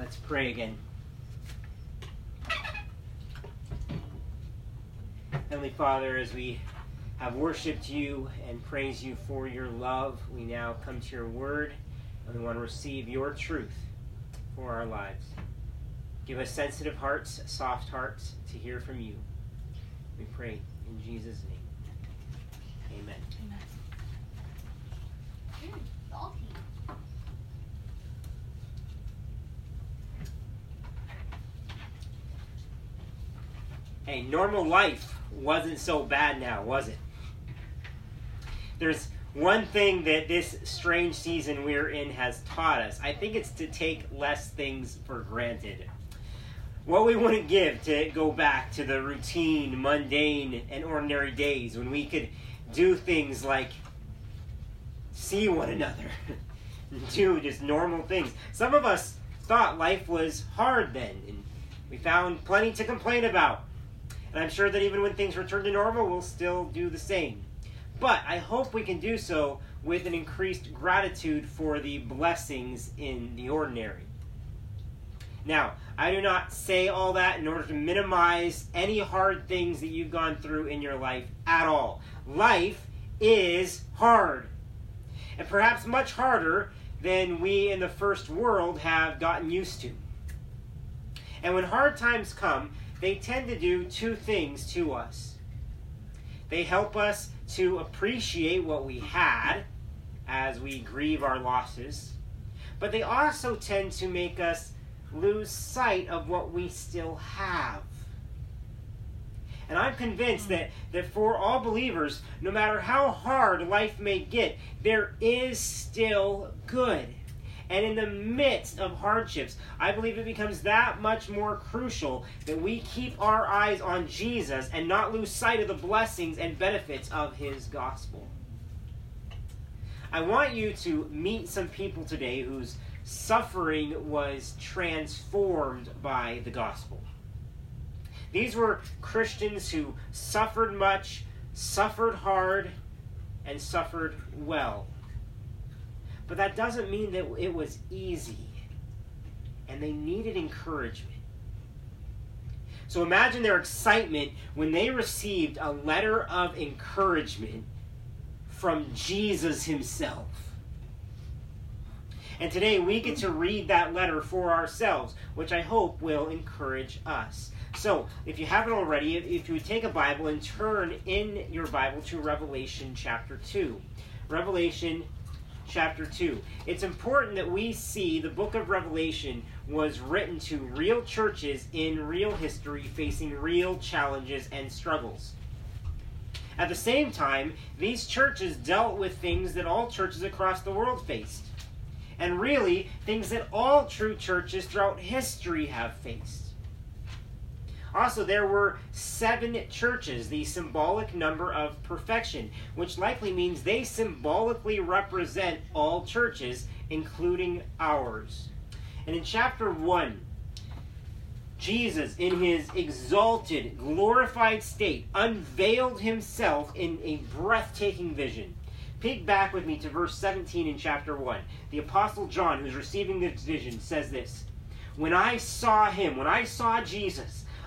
Let's pray again. Heavenly Father, as we have worshiped you and praised you for your love, we now come to your word and we want to receive your truth for our lives. Give us sensitive hearts, soft hearts to hear from you. We pray in Jesus' name. Amen. Amen. Hey, normal life wasn't so bad now, was it? There's one thing that this strange season we're in has taught us. I think it's to take less things for granted. What we wouldn't give to go back to the routine, mundane, and ordinary days when we could do things like see one another, do just normal things. Some of us thought life was hard then, and we found plenty to complain about. And I'm sure that even when things return to normal, we'll still do the same. But I hope we can do so with an increased gratitude for the blessings in the ordinary. Now, I do not say all that in order to minimize any hard things that you've gone through in your life at all. Life is hard, and perhaps much harder than we in the first world have gotten used to. And when hard times come, they tend to do two things to us. They help us to appreciate what we had as we grieve our losses, but they also tend to make us lose sight of what we still have. And I'm convinced hmm. that, that for all believers, no matter how hard life may get, there is still good. And in the midst of hardships, I believe it becomes that much more crucial that we keep our eyes on Jesus and not lose sight of the blessings and benefits of his gospel. I want you to meet some people today whose suffering was transformed by the gospel. These were Christians who suffered much, suffered hard, and suffered well. But that doesn't mean that it was easy. And they needed encouragement. So imagine their excitement when they received a letter of encouragement from Jesus himself. And today we get to read that letter for ourselves, which I hope will encourage us. So, if you haven't already, if you would take a Bible and turn in your Bible to Revelation chapter 2. Revelation chapter 2. It's important that we see the book of Revelation was written to real churches in real history facing real challenges and struggles. At the same time, these churches dealt with things that all churches across the world faced. And really, things that all true churches throughout history have faced. Also, there were seven churches, the symbolic number of perfection, which likely means they symbolically represent all churches, including ours. And in chapter 1, Jesus, in his exalted, glorified state, unveiled himself in a breathtaking vision. Peek back with me to verse 17 in chapter 1. The Apostle John, who's receiving this vision, says this When I saw him, when I saw Jesus,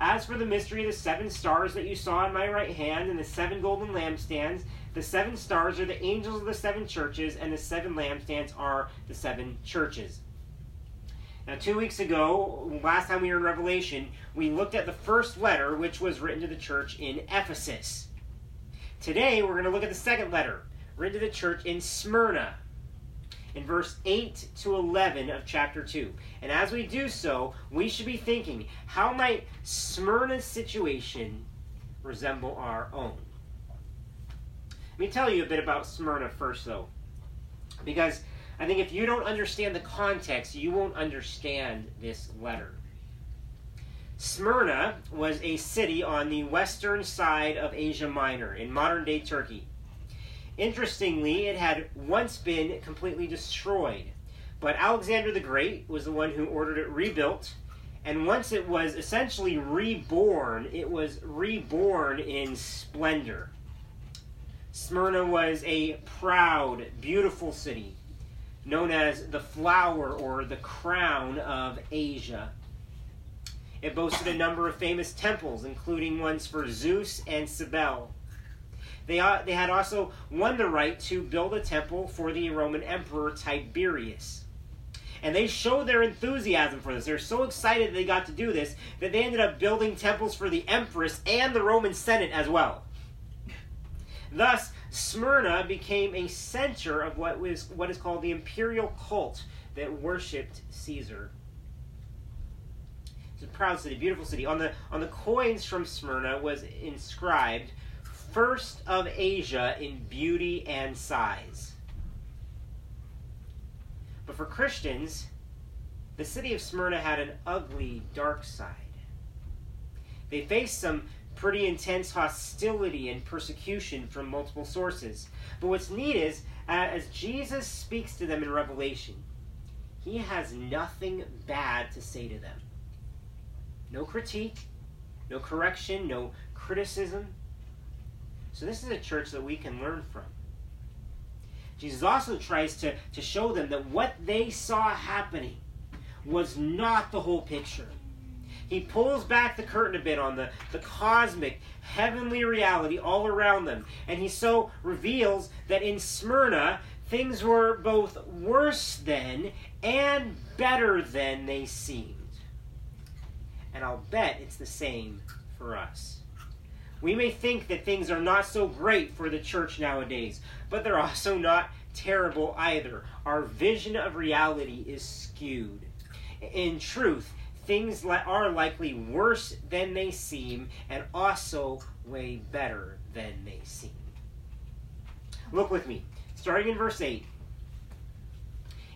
As for the mystery of the seven stars that you saw in my right hand, and the seven golden lampstands, the seven stars are the angels of the seven churches, and the seven lampstands are the seven churches. Now, two weeks ago, last time we were in Revelation, we looked at the first letter, which was written to the church in Ephesus. Today, we're going to look at the second letter, written to the church in Smyrna, in verse 8 to 11 of chapter 2. And as we do so, we should be thinking how might Smyrna's situation resemble our own? Let me tell you a bit about Smyrna first, though. Because I think if you don't understand the context, you won't understand this letter. Smyrna was a city on the western side of Asia Minor in modern day Turkey. Interestingly, it had once been completely destroyed, but Alexander the Great was the one who ordered it rebuilt, and once it was essentially reborn, it was reborn in splendor. Smyrna was a proud, beautiful city, known as the flower or the crown of Asia. It boasted a number of famous temples, including ones for Zeus and Cybele. They, they had also won the right to build a temple for the Roman Emperor Tiberius. And they showed their enthusiasm for this. They're so excited they got to do this that they ended up building temples for the Empress and the Roman Senate as well. Thus, Smyrna became a center of what was what is called the imperial cult that worshipped Caesar. It's a proud city, beautiful city. On the on the coins from Smyrna was inscribed first of Asia in beauty and size. But for Christians, the city of Smyrna had an ugly, dark side. They faced some pretty intense hostility and persecution from multiple sources. But what's neat is, uh, as Jesus speaks to them in Revelation, he has nothing bad to say to them. No critique, no correction, no criticism. So, this is a church that we can learn from. Jesus also tries to, to show them that what they saw happening was not the whole picture. He pulls back the curtain a bit on the, the cosmic, heavenly reality all around them. And he so reveals that in Smyrna, things were both worse than and better than they seemed. And I'll bet it's the same for us. We may think that things are not so great for the church nowadays, but they're also not terrible either. Our vision of reality is skewed. In truth, things are likely worse than they seem and also way better than they seem. Look with me, starting in verse 8.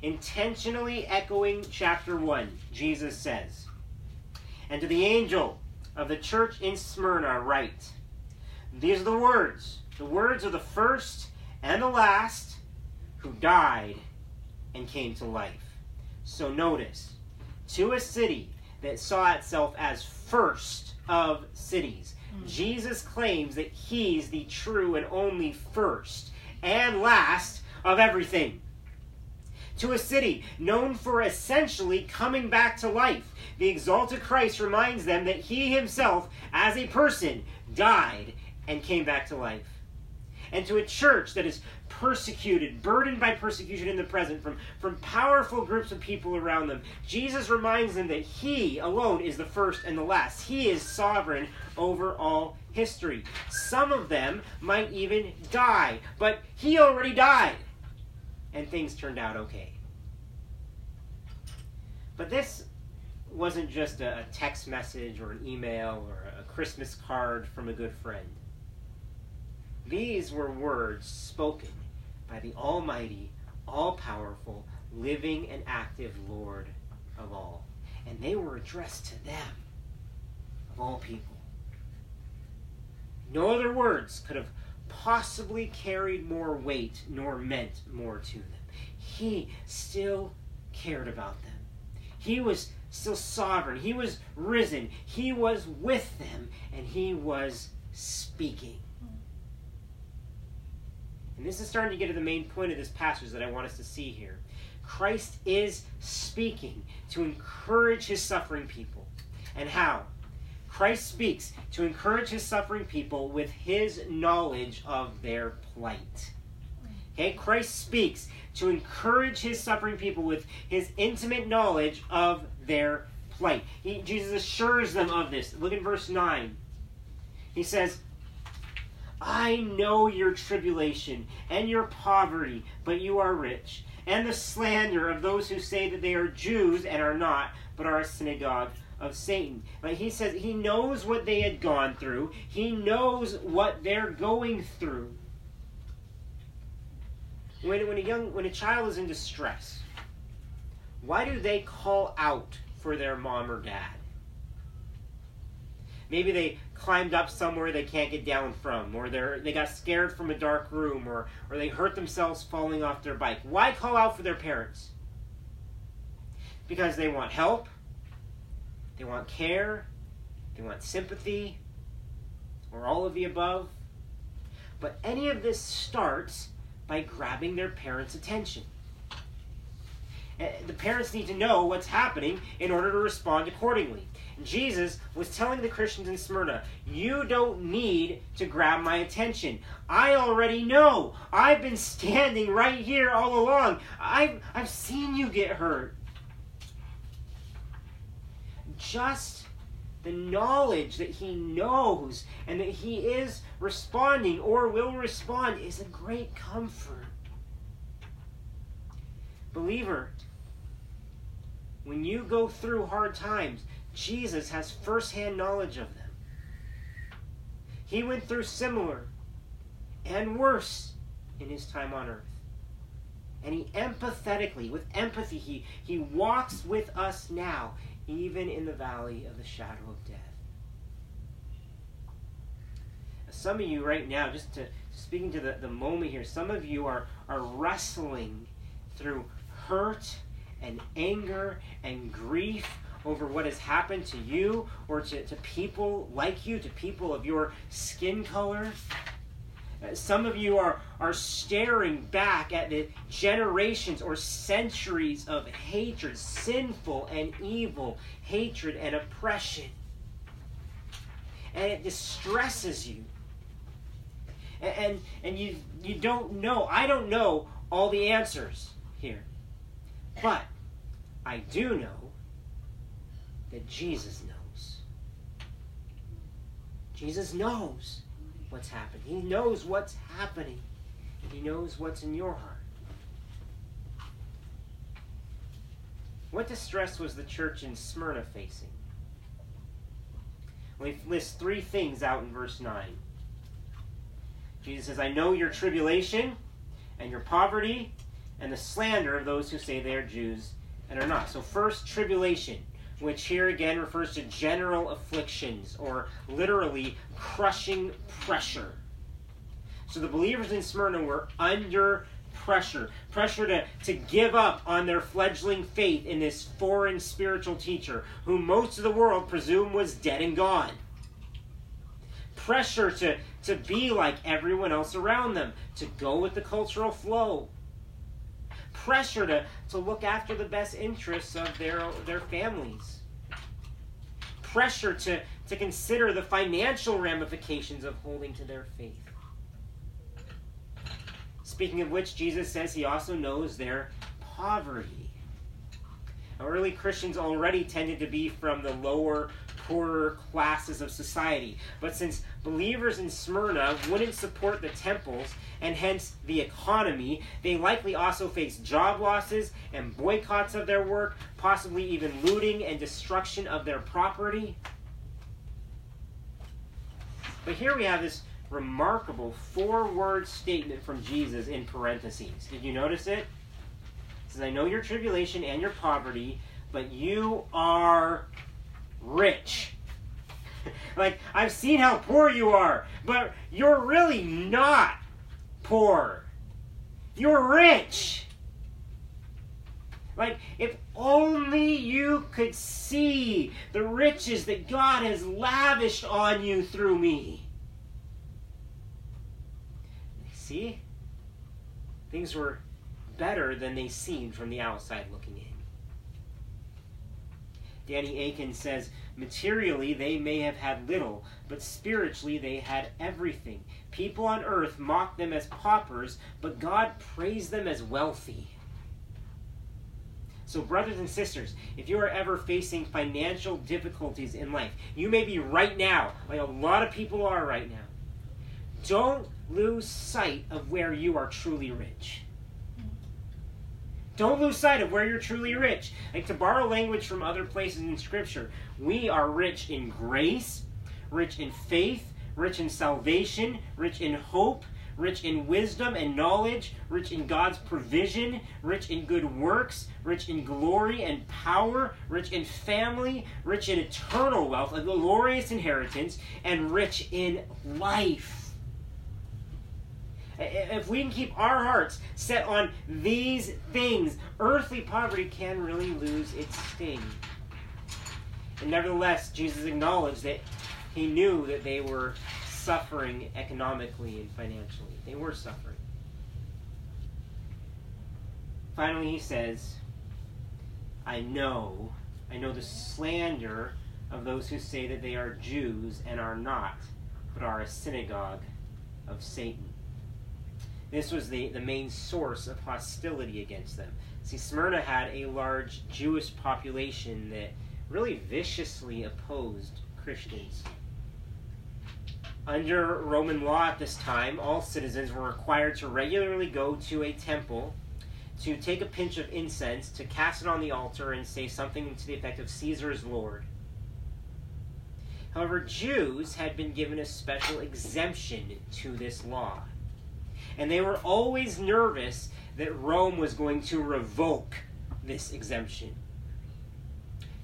Intentionally echoing chapter 1, Jesus says, And to the angel of the church in Smyrna write, These are the words, the words of the first and the last who died and came to life. So notice, to a city that saw itself as first of cities. Mm. Jesus claims that he's the true and only first and last of everything. To a city known for essentially coming back to life, the exalted Christ reminds them that he himself, as a person, died and came back to life. And to a church that is persecuted, burdened by persecution in the present from, from powerful groups of people around them. Jesus reminds them that He alone is the first and the last. He is sovereign over all history. Some of them might even die, but He already died. And things turned out okay. But this wasn't just a text message or an email or a Christmas card from a good friend. These were words spoken by the Almighty, all powerful, living, and active Lord of all. And they were addressed to them, of all people. No other words could have possibly carried more weight nor meant more to them. He still cared about them. He was still sovereign. He was risen. He was with them, and he was speaking. And this is starting to get to the main point of this passage that I want us to see here. Christ is speaking to encourage his suffering people. And how? Christ speaks to encourage his suffering people with his knowledge of their plight. Okay, Christ speaks to encourage his suffering people with his intimate knowledge of their plight. He, Jesus assures them of this. Look at verse 9. He says, I know your tribulation and your poverty, but you are rich, and the slander of those who say that they are Jews and are not, but are a synagogue of Satan. Like he says, he knows what they had gone through, he knows what they're going through. When, when a young when a child is in distress, why do they call out for their mom or dad? Maybe they climbed up somewhere they can't get down from, or they they got scared from a dark room, or, or they hurt themselves falling off their bike. Why call out for their parents? Because they want help, they want care, they want sympathy, or all of the above. But any of this starts by grabbing their parents' attention. Eh, the parents need to know what's happening in order to respond accordingly. Jesus was telling the Christians in Smyrna, You don't need to grab my attention. I already know. I've been standing right here all along. I've, I've seen you get hurt. Just the knowledge that he knows and that he is responding or will respond is a great comfort. Believer, when you go through hard times, Jesus has firsthand knowledge of them. He went through similar and worse in his time on earth. And he empathetically, with empathy, he, he walks with us now, even in the valley of the shadow of death. Some of you right now, just to speaking to the, the moment here, some of you are, are wrestling through hurt and anger and grief over what has happened to you or to, to people like you, to people of your skin color. Some of you are, are staring back at the generations or centuries of hatred, sinful and evil hatred and oppression. And it distresses you. And, and, and you, you don't know, I don't know all the answers here. But I do know that Jesus knows. Jesus knows what's happening. He knows what's happening. He knows what's in your heart. What distress was the church in Smyrna facing? We list three things out in verse 9. Jesus says, I know your tribulation and your poverty and the slander of those who say they are Jews and are not. So, first, tribulation which here again refers to general afflictions or literally crushing pressure. So the believers in Smyrna were under pressure pressure to, to give up on their fledgling faith in this foreign spiritual teacher whom most of the world presumed was dead and gone. Pressure to, to be like everyone else around them, to go with the cultural flow pressure to, to look after the best interests of their, their families. Pressure to, to consider the financial ramifications of holding to their faith. Speaking of which, Jesus says he also knows their poverty. Now, early Christians already tended to be from the lower poorer classes of society. But since believers in Smyrna wouldn't support the temples and hence the economy, they likely also face job losses and boycotts of their work, possibly even looting and destruction of their property. But here we have this remarkable four word statement from Jesus in parentheses. Did you notice it? It says, I know your tribulation and your poverty, but you are rich. like, I've seen how poor you are, but you're really not poor. You're rich. Like, if only you could see the riches that God has lavished on you through me. See? Things were better than they seemed from the outside looking in. Danny Akin says, Materially, they may have had little, but spiritually, they had everything. People on earth mocked them as paupers, but God praised them as wealthy. So, brothers and sisters, if you are ever facing financial difficulties in life, you may be right now, like a lot of people are right now. Don't lose sight of where you are truly rich. Don't lose sight of where you're truly rich. Like to borrow language from other places in Scripture, we are rich in grace, rich in faith, rich in salvation, rich in hope, rich in wisdom and knowledge, rich in God's provision, rich in good works, rich in glory and power, rich in family, rich in eternal wealth, a glorious inheritance, and rich in life. If we can keep our hearts set on these things, earthly poverty can really lose its sting. And nevertheless, Jesus acknowledged that he knew that they were suffering economically and financially. They were suffering. Finally, he says, I know, I know the slander of those who say that they are Jews and are not, but are a synagogue of Satan. This was the, the main source of hostility against them. See, Smyrna had a large Jewish population that really viciously opposed Christians. Under Roman law at this time, all citizens were required to regularly go to a temple to take a pinch of incense, to cast it on the altar, and say something to the effect of Caesar's Lord. However, Jews had been given a special exemption to this law. And they were always nervous that Rome was going to revoke this exemption.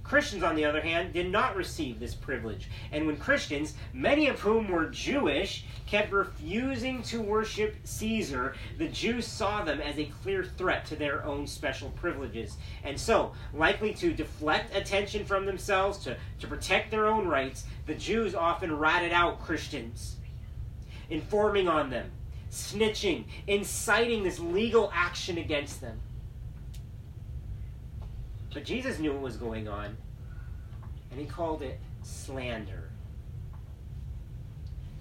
Christians, on the other hand, did not receive this privilege. And when Christians, many of whom were Jewish, kept refusing to worship Caesar, the Jews saw them as a clear threat to their own special privileges. And so, likely to deflect attention from themselves, to, to protect their own rights, the Jews often ratted out Christians, informing on them, snitching, inciting this legal action against them. But Jesus knew what was going on, and he called it slander.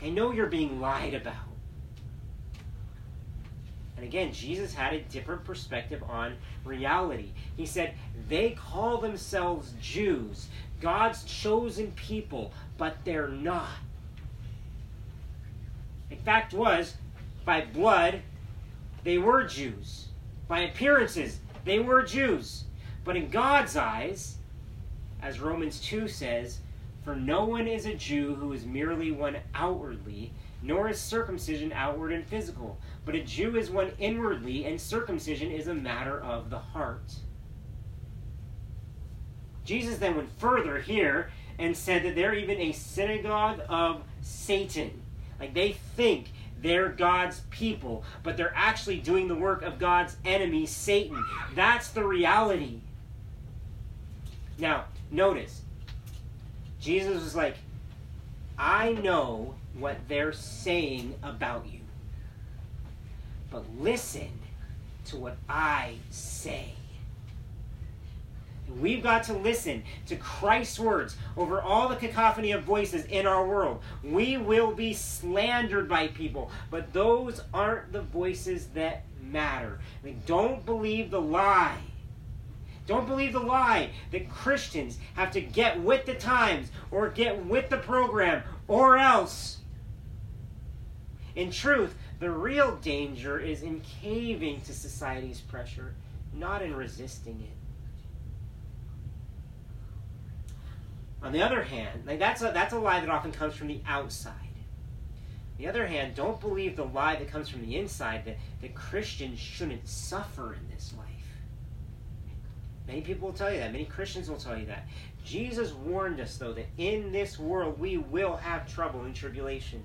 I know you're being lied about. And again, Jesus had a different perspective on reality. He said, They call themselves Jews, God's chosen people, but they're not. The fact, was by blood, they were Jews. By appearances, they were Jews. But in God's eyes, as Romans 2 says, for no one is a Jew who is merely one outwardly, nor is circumcision outward and physical. But a Jew is one inwardly, and circumcision is a matter of the heart. Jesus then went further here and said that they're even a synagogue of Satan. Like they think they're God's people, but they're actually doing the work of God's enemy, Satan. That's the reality. Now, notice, Jesus was like, I know what they're saying about you, but listen to what I say. We've got to listen to Christ's words over all the cacophony of voices in our world. We will be slandered by people, but those aren't the voices that matter. Like, don't believe the lie. Don't believe the lie that Christians have to get with the times or get with the program or else. In truth, the real danger is in caving to society's pressure, not in resisting it. On the other hand, like that's a, that's a lie that often comes from the outside. On the other hand, don't believe the lie that comes from the inside that, that Christians shouldn't suffer in this life. Many people will tell you that. Many Christians will tell you that. Jesus warned us, though, that in this world we will have trouble and tribulation.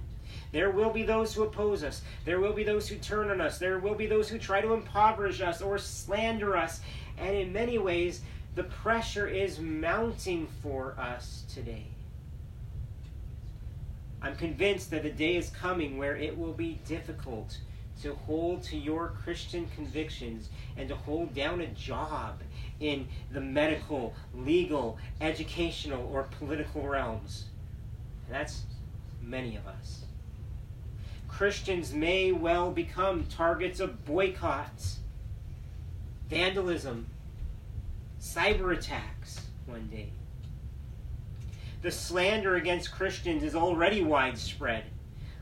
There will be those who oppose us. There will be those who turn on us. There will be those who try to impoverish us or slander us. And in many ways, the pressure is mounting for us today. I'm convinced that the day is coming where it will be difficult to hold to your Christian convictions and to hold down a job in the medical, legal, educational, or political realms. And that's many of us. Christians may well become targets of boycotts, vandalism, cyber attacks one day. The slander against Christians is already widespread,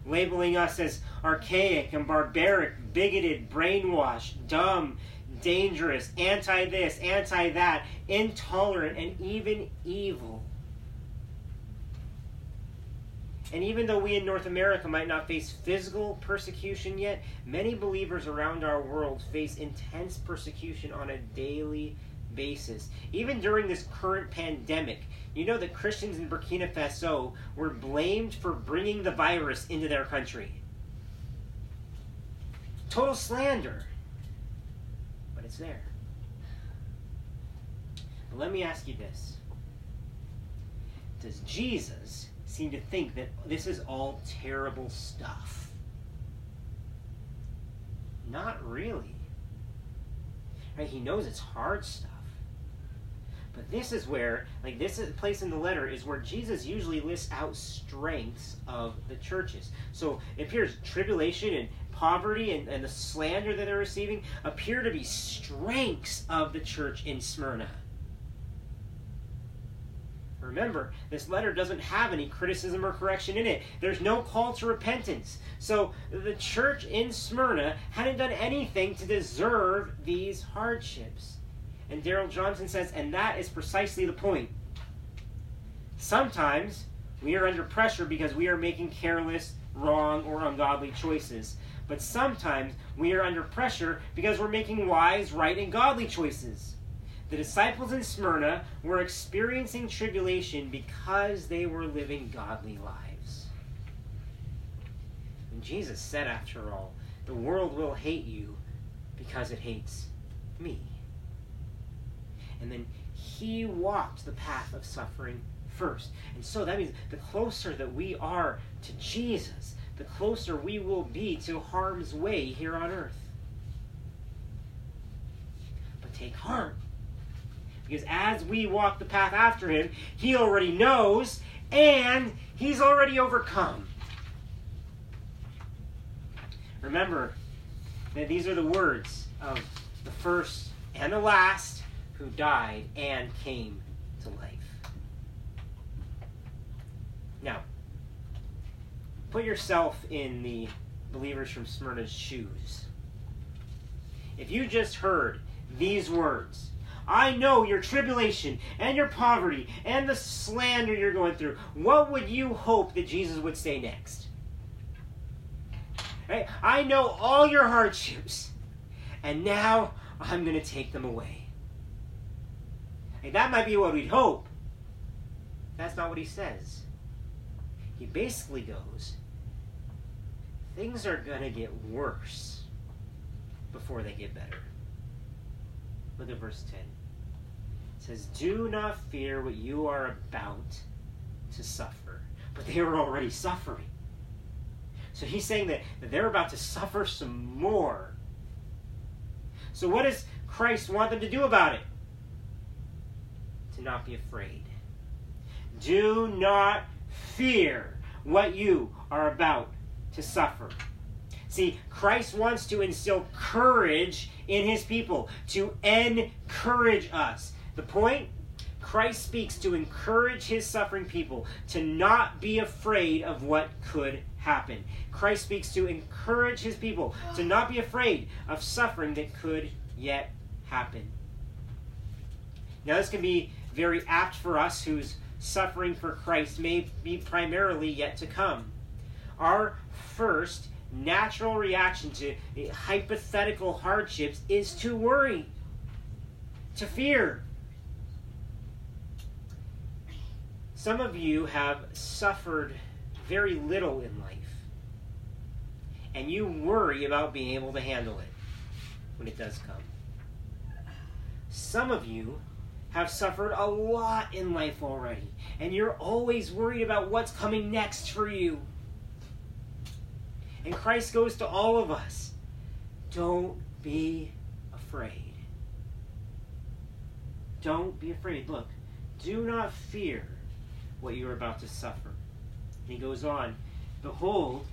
labeling us as archaic and barbaric, bigoted, brainwashed, dumb, dangerous, anti this, anti that, intolerant, and even evil. And even though we in North America might not face physical persecution yet, many believers around our world face intense persecution on a daily basis. Even during this current pandemic, you know that Christians in Burkina Faso were blamed for bringing the virus into their country. Total slander. But it's there. But let me ask you this Does Jesus seem to think that this is all terrible stuff? Not really. Right? He knows it's hard stuff. But this is where, like this is, place in the letter is where Jesus usually lists out strengths of the churches. So it appears tribulation and poverty and, and the slander that they're receiving appear to be strengths of the church in Smyrna. Remember, this letter doesn't have any criticism or correction in it. There's no call to repentance. So the church in Smyrna hadn't done anything to deserve these hardships. And Darrell Johnson says, and that is precisely the point. Sometimes we are under pressure because we are making careless, wrong, or ungodly choices. But sometimes we are under pressure because we're making wise, right, and godly choices. The disciples in Smyrna were experiencing tribulation because they were living godly lives. And Jesus said, after all, the world will hate you because it hates me. And then he walked the path of suffering first. And so that means the closer that we are to Jesus, the closer we will be to harm's way here on earth. But take heart. Because as we walk the path after him, he already knows and he's already overcome. Remember that these are the words of the first and the last who died and came to life. Now, put yourself in the believers from Smyrna's shoes. If you just heard these words, I know your tribulation and your poverty and the slander you're going through, what would you hope that Jesus would say next? Right? I know all your hardships, and now I'm going to take them away. And that might be what we'd hope. That's not what he says. He basically goes, things are going to get worse before they get better. Look at verse 10. It says, Do not fear what you are about to suffer. But they were already suffering. So he's saying that, that they're about to suffer some more. So what does Christ want them to do about it? To not be afraid. Do not fear what you are about to suffer. See, Christ wants to instill courage in his people, to encourage us. The point? Christ speaks to encourage his suffering people to not be afraid of what could happen. Christ speaks to encourage his people to not be afraid of suffering that could yet happen. Now, this can be very apt for us whose suffering for Christ may be primarily yet to come. Our first natural reaction to hypothetical hardships is to worry, to fear. Some of you have suffered very little in life, and you worry about being able to handle it when it does come. Some of you have suffered a lot in life already, and you're always worried about what's coming next for you. And Christ goes to all of us don't be afraid. Don't be afraid. Look, do not fear what you are about to suffer. And he goes on, Behold,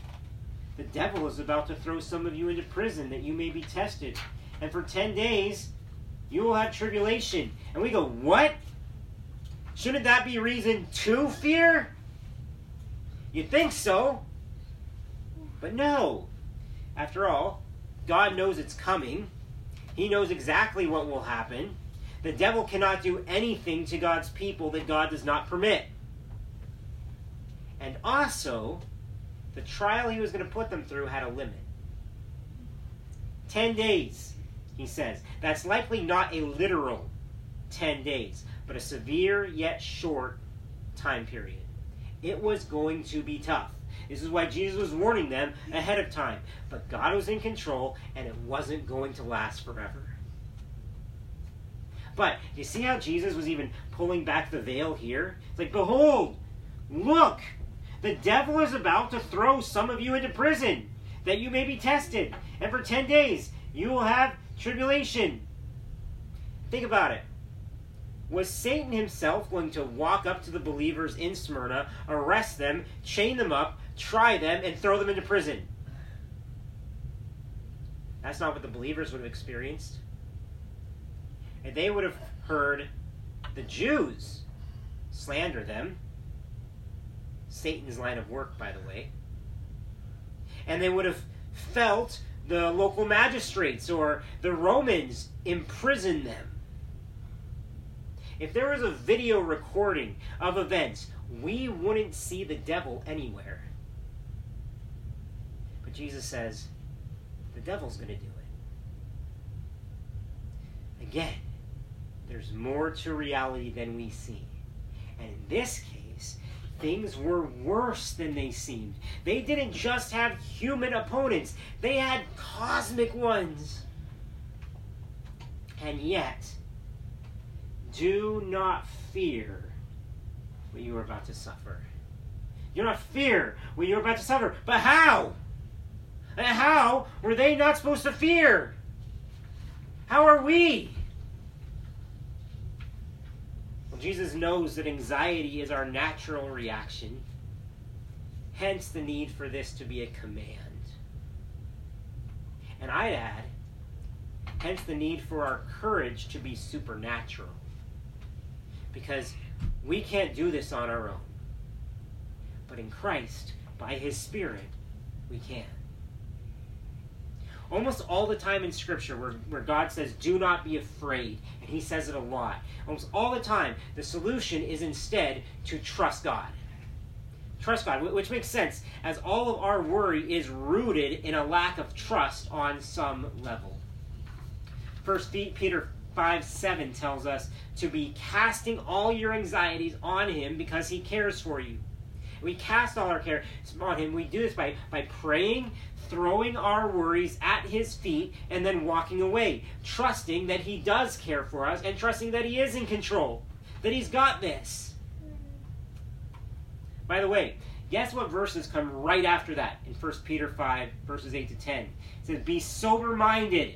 the devil is about to throw some of you into prison that you may be tested. And for ten days you will have tribulation. And we go, What? Shouldn't that be reason to fear? You think so. But no. After all, God knows it's coming. He knows exactly what will happen. The devil cannot do anything to God's people that God does not permit. And also, the trial he was going to put them through had a limit. Ten days, he says. That's likely not a literal ten days, but a severe yet short time period. It was going to be tough. This is why Jesus was warning them ahead of time. But God was in control, and it wasn't going to last forever. But you see how Jesus was even pulling back the veil here? It's like, behold, look, the devil is about to throw some of you into prison, that you may be tested. And for 10 days, you will have tribulation. Think about it. Was Satan himself going to walk up to the believers in Smyrna, arrest them, chain them up, try them, and throw them into prison? That's not what the believers would have experienced. And they would have heard the Jews slander them. Satan's line of work, by the way. And they would have felt the local magistrates or the Romans imprison them. If there was a video recording of events, we wouldn't see the devil anywhere. But Jesus says, the devil's going to do it. Again, there's more to reality than we see. And in this case, things were worse than they seemed. They didn't just have human opponents, they had cosmic ones. And yet, do not fear what you are about to suffer. Do not fear what you're about to suffer. But how? How were they not supposed to fear? How are we? Well, Jesus knows that anxiety is our natural reaction, hence the need for this to be a command. And I'd add, hence the need for our courage to be supernatural. Because we can't do this on our own. But in Christ, by His Spirit, we can. Almost all the time in Scripture where, where God says, do not be afraid, and He says it a lot. Almost all the time, the solution is instead to trust God. Trust God, which makes sense, as all of our worry is rooted in a lack of trust on some level. First Peter 5 7 tells us to be casting all your anxieties on Him because He cares for you. We cast all our care on Him. We do this by, by praying, throwing our worries at his feet and then walking away, trusting that he does care for us and trusting that he is in control, that he's got this. By the way, guess what verses come right after that in 1 Peter 5, verses 8 to 10? It says, Be sober minded.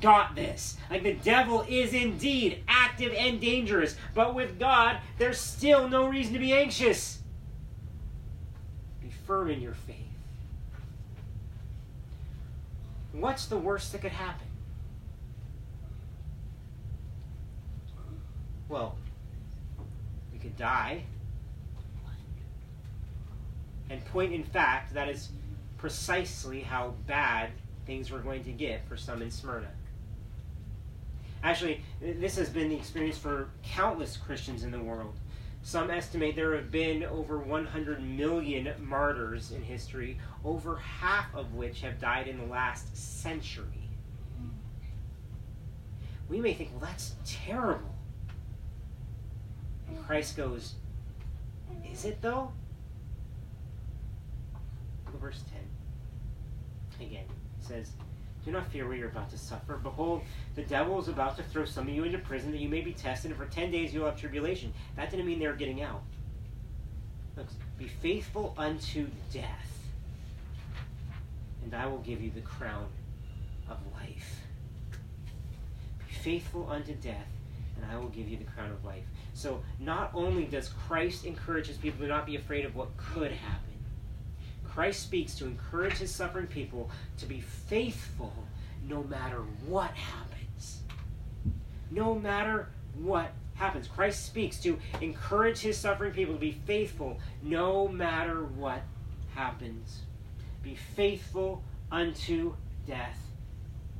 got this. Like the devil is indeed active and dangerous, but with God, there's still no reason to be anxious. Be firm in your faith. What's the worst that could happen? Well, we could die. And point in fact, that is precisely how bad things were going to get for some in Smyrna. Actually, this has been the experience for countless Christians in the world. Some estimate there have been over 100 million martyrs in history, over half of which have died in the last century. We may think, well, that's terrible. And Christ goes, Is it though? Verse 10. Again, says, do not fear what you're about to suffer. Behold, the devil is about to throw some of you into prison that you may be tested, and for ten days you'll have tribulation. That didn't mean they were getting out. Look, be faithful unto death, and I will give you the crown of life. Be faithful unto death, and I will give you the crown of life. So, not only does Christ encourage his people to not be afraid of what could happen, Christ speaks to encourage his suffering people to be faithful no matter what happens. No matter what happens. Christ speaks to encourage his suffering people to be faithful no matter what happens. Be faithful unto death,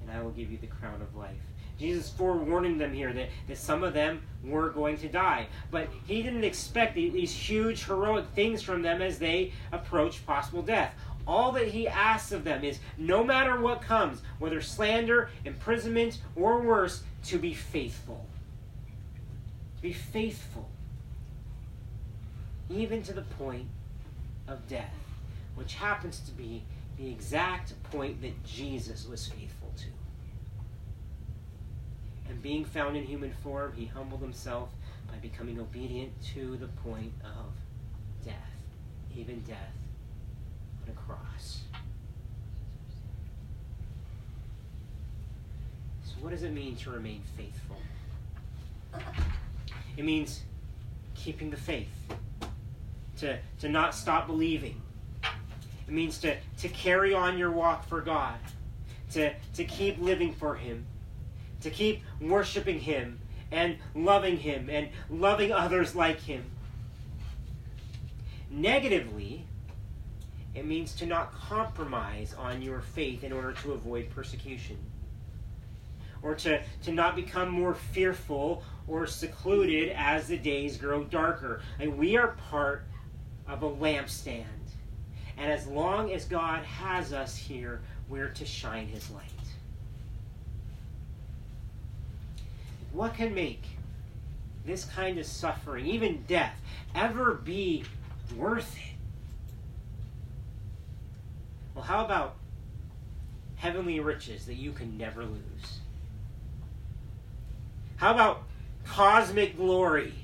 and I will give you the crown of life. Jesus forewarning them here that, that some of them were going to die. But he didn't expect these huge heroic things from them as they approached possible death. All that he asks of them is no matter what comes, whether slander, imprisonment, or worse, to be faithful. To be faithful. Even to the point of death, which happens to be the exact point that Jesus was faithful to. And being found in human form, he humbled himself by becoming obedient to the point of death, even death on a cross. So, what does it mean to remain faithful? It means keeping the faith, to, to not stop believing. It means to, to carry on your walk for God, to, to keep living for Him, to keep worshiping Him and loving Him and loving others like Him. Negatively, it means to not compromise on your faith in order to avoid persecution. Or to, to not become more fearful or secluded as the days grow darker. And we are part of a lampstand. And as long as God has us here, we're to shine his light. What can make this kind of suffering, even death, ever be worth it? Well, how about heavenly riches that you can never lose? How about cosmic glory?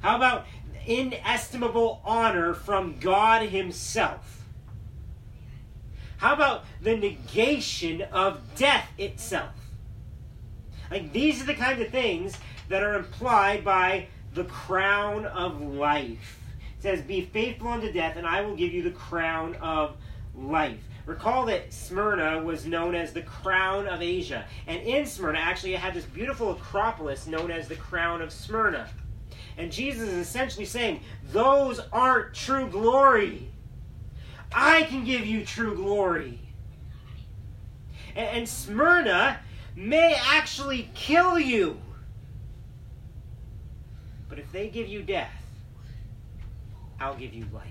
How about inestimable honor from God Himself? How about the negation of death itself? Like, these are the kind of things that are implied by the crown of life. It says, Be faithful unto death, and I will give you the crown of life. Recall that Smyrna was known as the crown of Asia. And in Smyrna, actually, it had this beautiful acropolis known as the crown of Smyrna. And Jesus is essentially saying, Those aren't true glory. I can give you true glory. And, and Smyrna may actually kill you. But if they give you death, I'll give you life.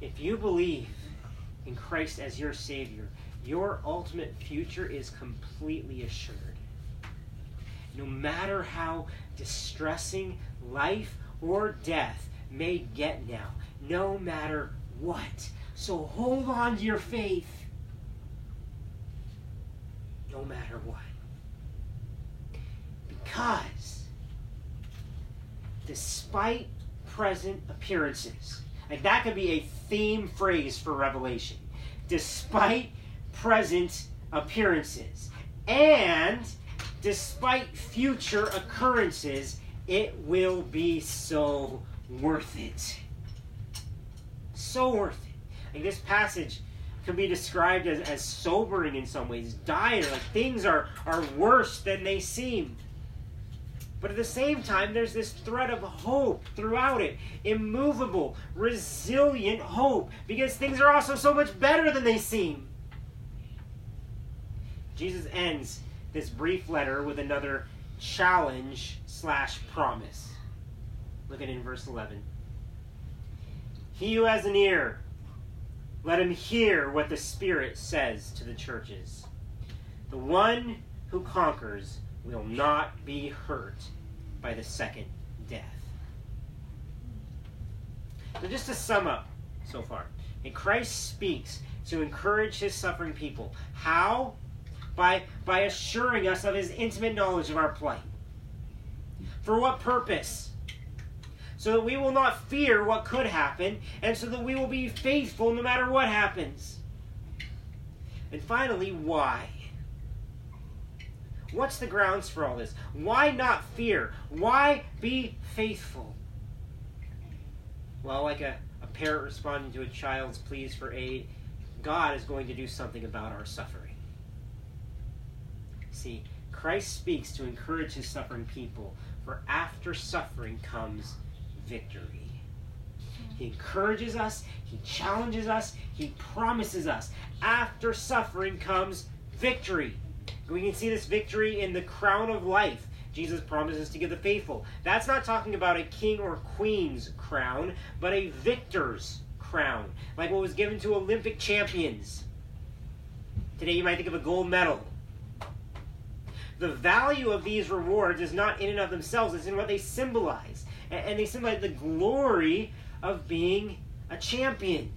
If you believe in Christ as your Savior, your ultimate future is completely assured. No matter how distressing life or death may get now, no matter what. So hold on to your faith no matter what. Because despite present appearances, like that could be a theme phrase for Revelation. Despite present appearances. And despite future occurrences, it will be so worth it. So worth it. Like this passage could be described as, as sobering in some ways, dire, like things are, are worse than they seem. But at the same time, there's this thread of hope throughout it immovable, resilient hope, because things are also so much better than they seem. Jesus ends this brief letter with another challenge slash promise. Look at it in verse 11. He who has an ear, let him hear what the Spirit says to the churches. The one who conquers will not be hurt by the second death. So, just to sum up so far, and Christ speaks to encourage his suffering people. How? By, by assuring us of his intimate knowledge of our plight. For what purpose? So that we will not fear what could happen, and so that we will be faithful no matter what happens. And finally, why? What's the grounds for all this? Why not fear? Why be faithful? well, like a, a parent responding to a child's pleas for aid, God is going to do something about our suffering. See, Christ speaks to encourage his suffering people, for after suffering comes victory. He encourages us, he challenges us, he promises us. After suffering comes victory. We can see this victory in the crown of life Jesus promises to give the faithful. That's not talking about a king or queen's crown, but a victor's crown, like what was given to Olympic champions. Today you might think of a gold medal. The value of these rewards is not in and of themselves, it's in what they symbolize. And they symbolize the glory of being a champion.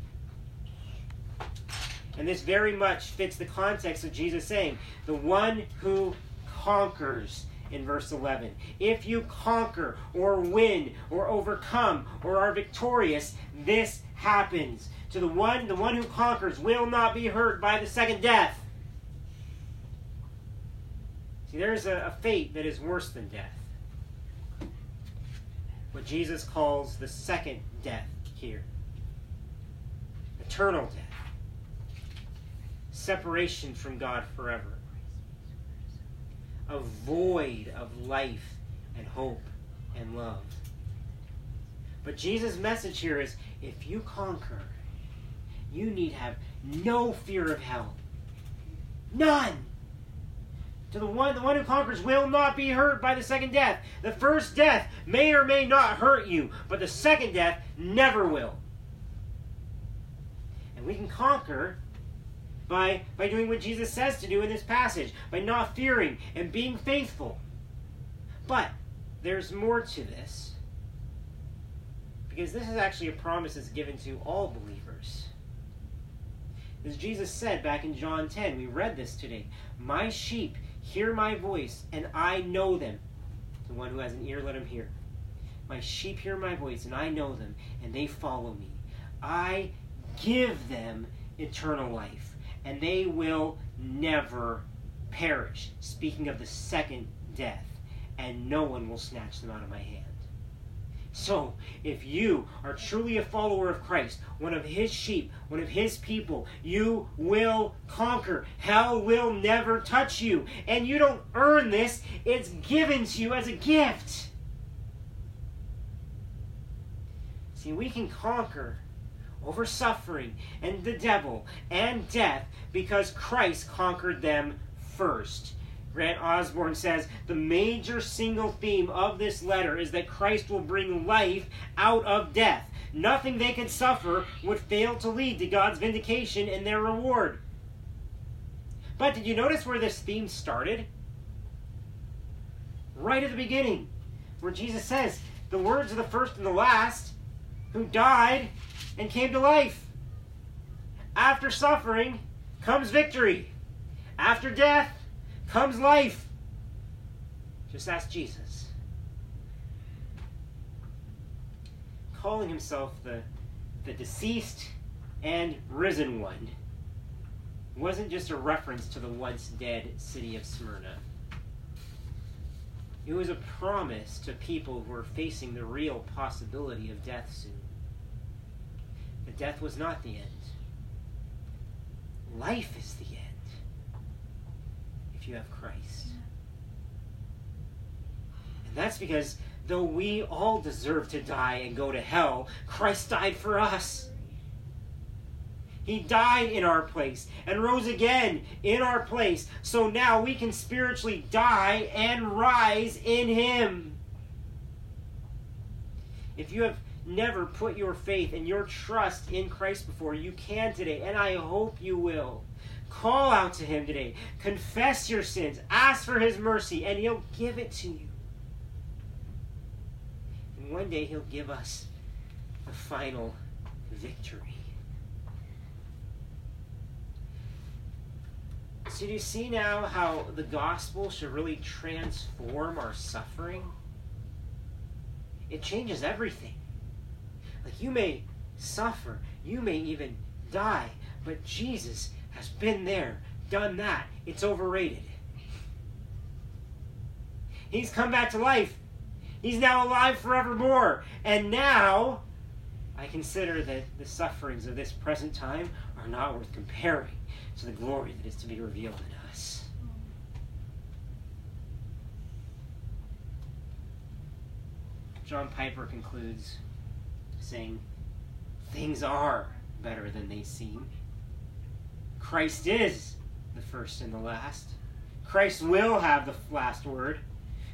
And this very much fits the context of Jesus saying, the one who conquers in verse 11. If you conquer or win or overcome or are victorious, this happens. To the one, the one who conquers will not be hurt by the second death. See, there's a, a fate that is worse than death. What Jesus calls the second death here eternal death, separation from God forever a void of life and hope and love. But Jesus' message here is if you conquer, you need have no fear of hell. None. To the one, the one who conquers will not be hurt by the second death. The first death may or may not hurt you, but the second death never will. And we can conquer by, by doing what Jesus says to do in this passage, by not fearing and being faithful. But there's more to this. Because this is actually a promise that's given to all believers. As Jesus said back in John 10, we read this today My sheep hear my voice, and I know them. The one who has an ear, let him hear. My sheep hear my voice, and I know them, and they follow me. I give them eternal life and they will never perish. Speaking of the second death, and no one will snatch them out of my hand. So, if you are truly a follower of Christ, one of his sheep, one of his people, you will conquer. Hell will never touch you. And you don't earn this, it's given to you as a gift. See, we can conquer over suffering and the devil and death because Christ conquered them first. Grant Osborne says the major single theme of this letter is that Christ will bring life out of death. Nothing they could suffer would fail to lead to God's vindication and their reward. But did you notice where this theme started? Right at the beginning, where Jesus says, The words of the first and the last, who died and came to life. After suffering comes victory. After death comes life. Just ask Jesus. Calling himself the, the deceased and risen one wasn't just a reference to the once dead city of Smyrna. It was a promise to people who were facing the real possibility of death soon That death was not the end. Life is the end you have Christ. And that's because though we all deserve to die and go to hell, Christ died for us. He died in our place and rose again in our place. So now we can spiritually die and rise in Him. If you have never put your faith and your trust in Christ before, you can today, and I hope you will. Call out to Him today. Confess your sins. Ask for His mercy, and He'll give it to you. And one day He'll give us the final victory. So, do you see now how the gospel should really transform our suffering? It changes everything. Like you may suffer, you may even die, but Jesus has been there, done that. It's overrated. He's come back to life. He's now alive forevermore. And now I consider that the sufferings of this present time are not worth comparing to the glory that is to be revealed in us. John Piper concludes saying, Things are better than they seem. Christ is the first and the last. Christ will have the last word.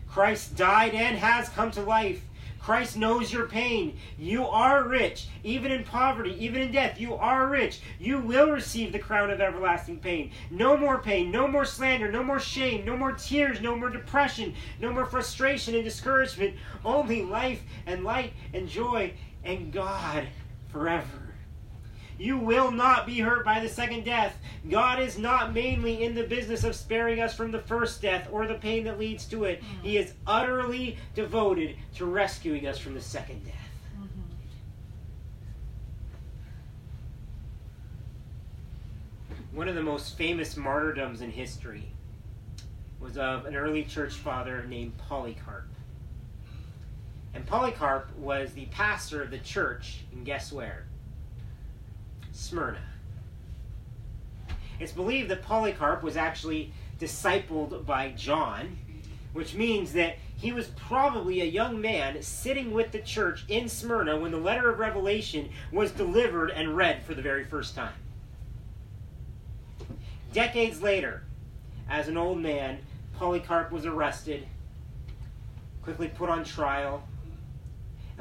Christ died and has come to life. Christ knows your pain. You are rich, even in poverty, even in death. You are rich. You will receive the crown of everlasting pain. No more pain, no more slander, no more shame, no more tears, no more depression, no more frustration and discouragement. Only life and light and joy and God forever. You will not be hurt by the second death. God is not mainly in the business of sparing us from the first death or the pain that leads to it. Mm-hmm. He is utterly devoted to rescuing us from the second death. Mm-hmm. One of the most famous martyrdoms in history was of an early church father named Polycarp. And Polycarp was the pastor of the church, and guess where? Smyrna. It's believed that Polycarp was actually discipled by John, which means that he was probably a young man sitting with the church in Smyrna when the letter of Revelation was delivered and read for the very first time. Decades later, as an old man, Polycarp was arrested, quickly put on trial,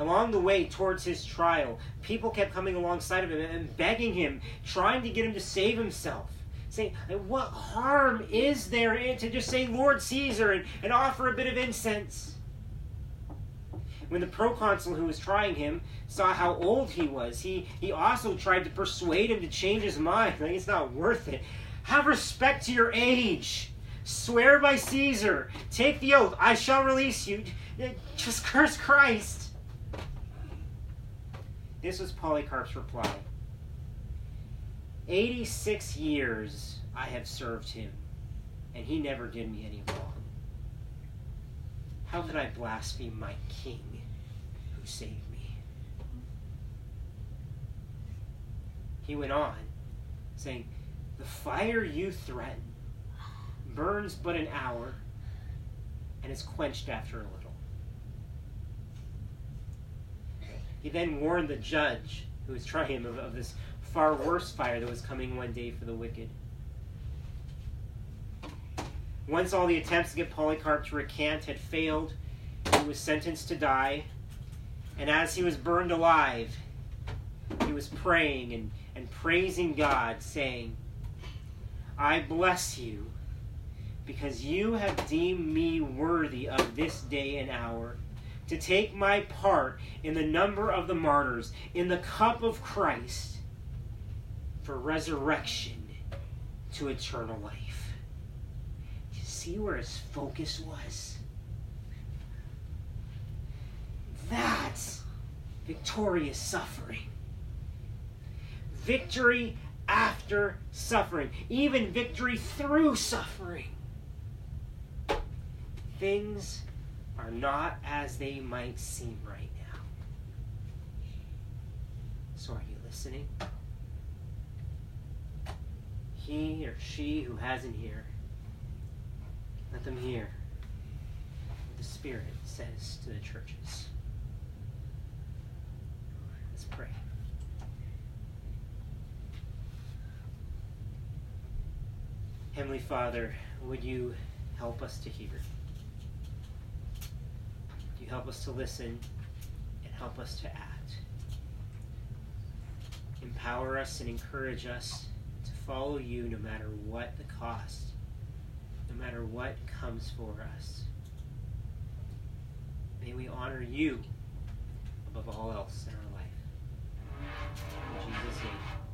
Along the way towards his trial, people kept coming alongside of him and begging him, trying to get him to save himself. Saying, What harm is there in to just say Lord Caesar and, and offer a bit of incense? When the proconsul who was trying him saw how old he was, he, he also tried to persuade him to change his mind. Like, it's not worth it. Have respect to your age. Swear by Caesar. Take the oath. I shall release you. Just curse Christ. This was Polycarp's reply 86 years I have served him, and he never did me any wrong. How could I blaspheme my king who saved me? He went on, saying, The fire you threaten burns but an hour and is quenched after a little. He then warned the judge, who was trying him, of, of this far worse fire that was coming one day for the wicked. Once all the attempts to get Polycarp to recant had failed, he was sentenced to die. And as he was burned alive, he was praying and, and praising God, saying, I bless you because you have deemed me worthy of this day and hour to take my part in the number of the martyrs, in the cup of Christ, for resurrection to eternal life. You see where his focus was? That's victorious suffering. Victory after suffering, even victory through suffering. Things are not as they might seem right now. So, are you listening? He or she who has an ear, let them hear what the Spirit says to the churches. Let's pray. Heavenly Father, would you help us to hear? help us to listen, and help us to act. Empower us and encourage us to follow you no matter what the cost, no matter what comes for us. May we honor you above all else in our life. In Jesus' name.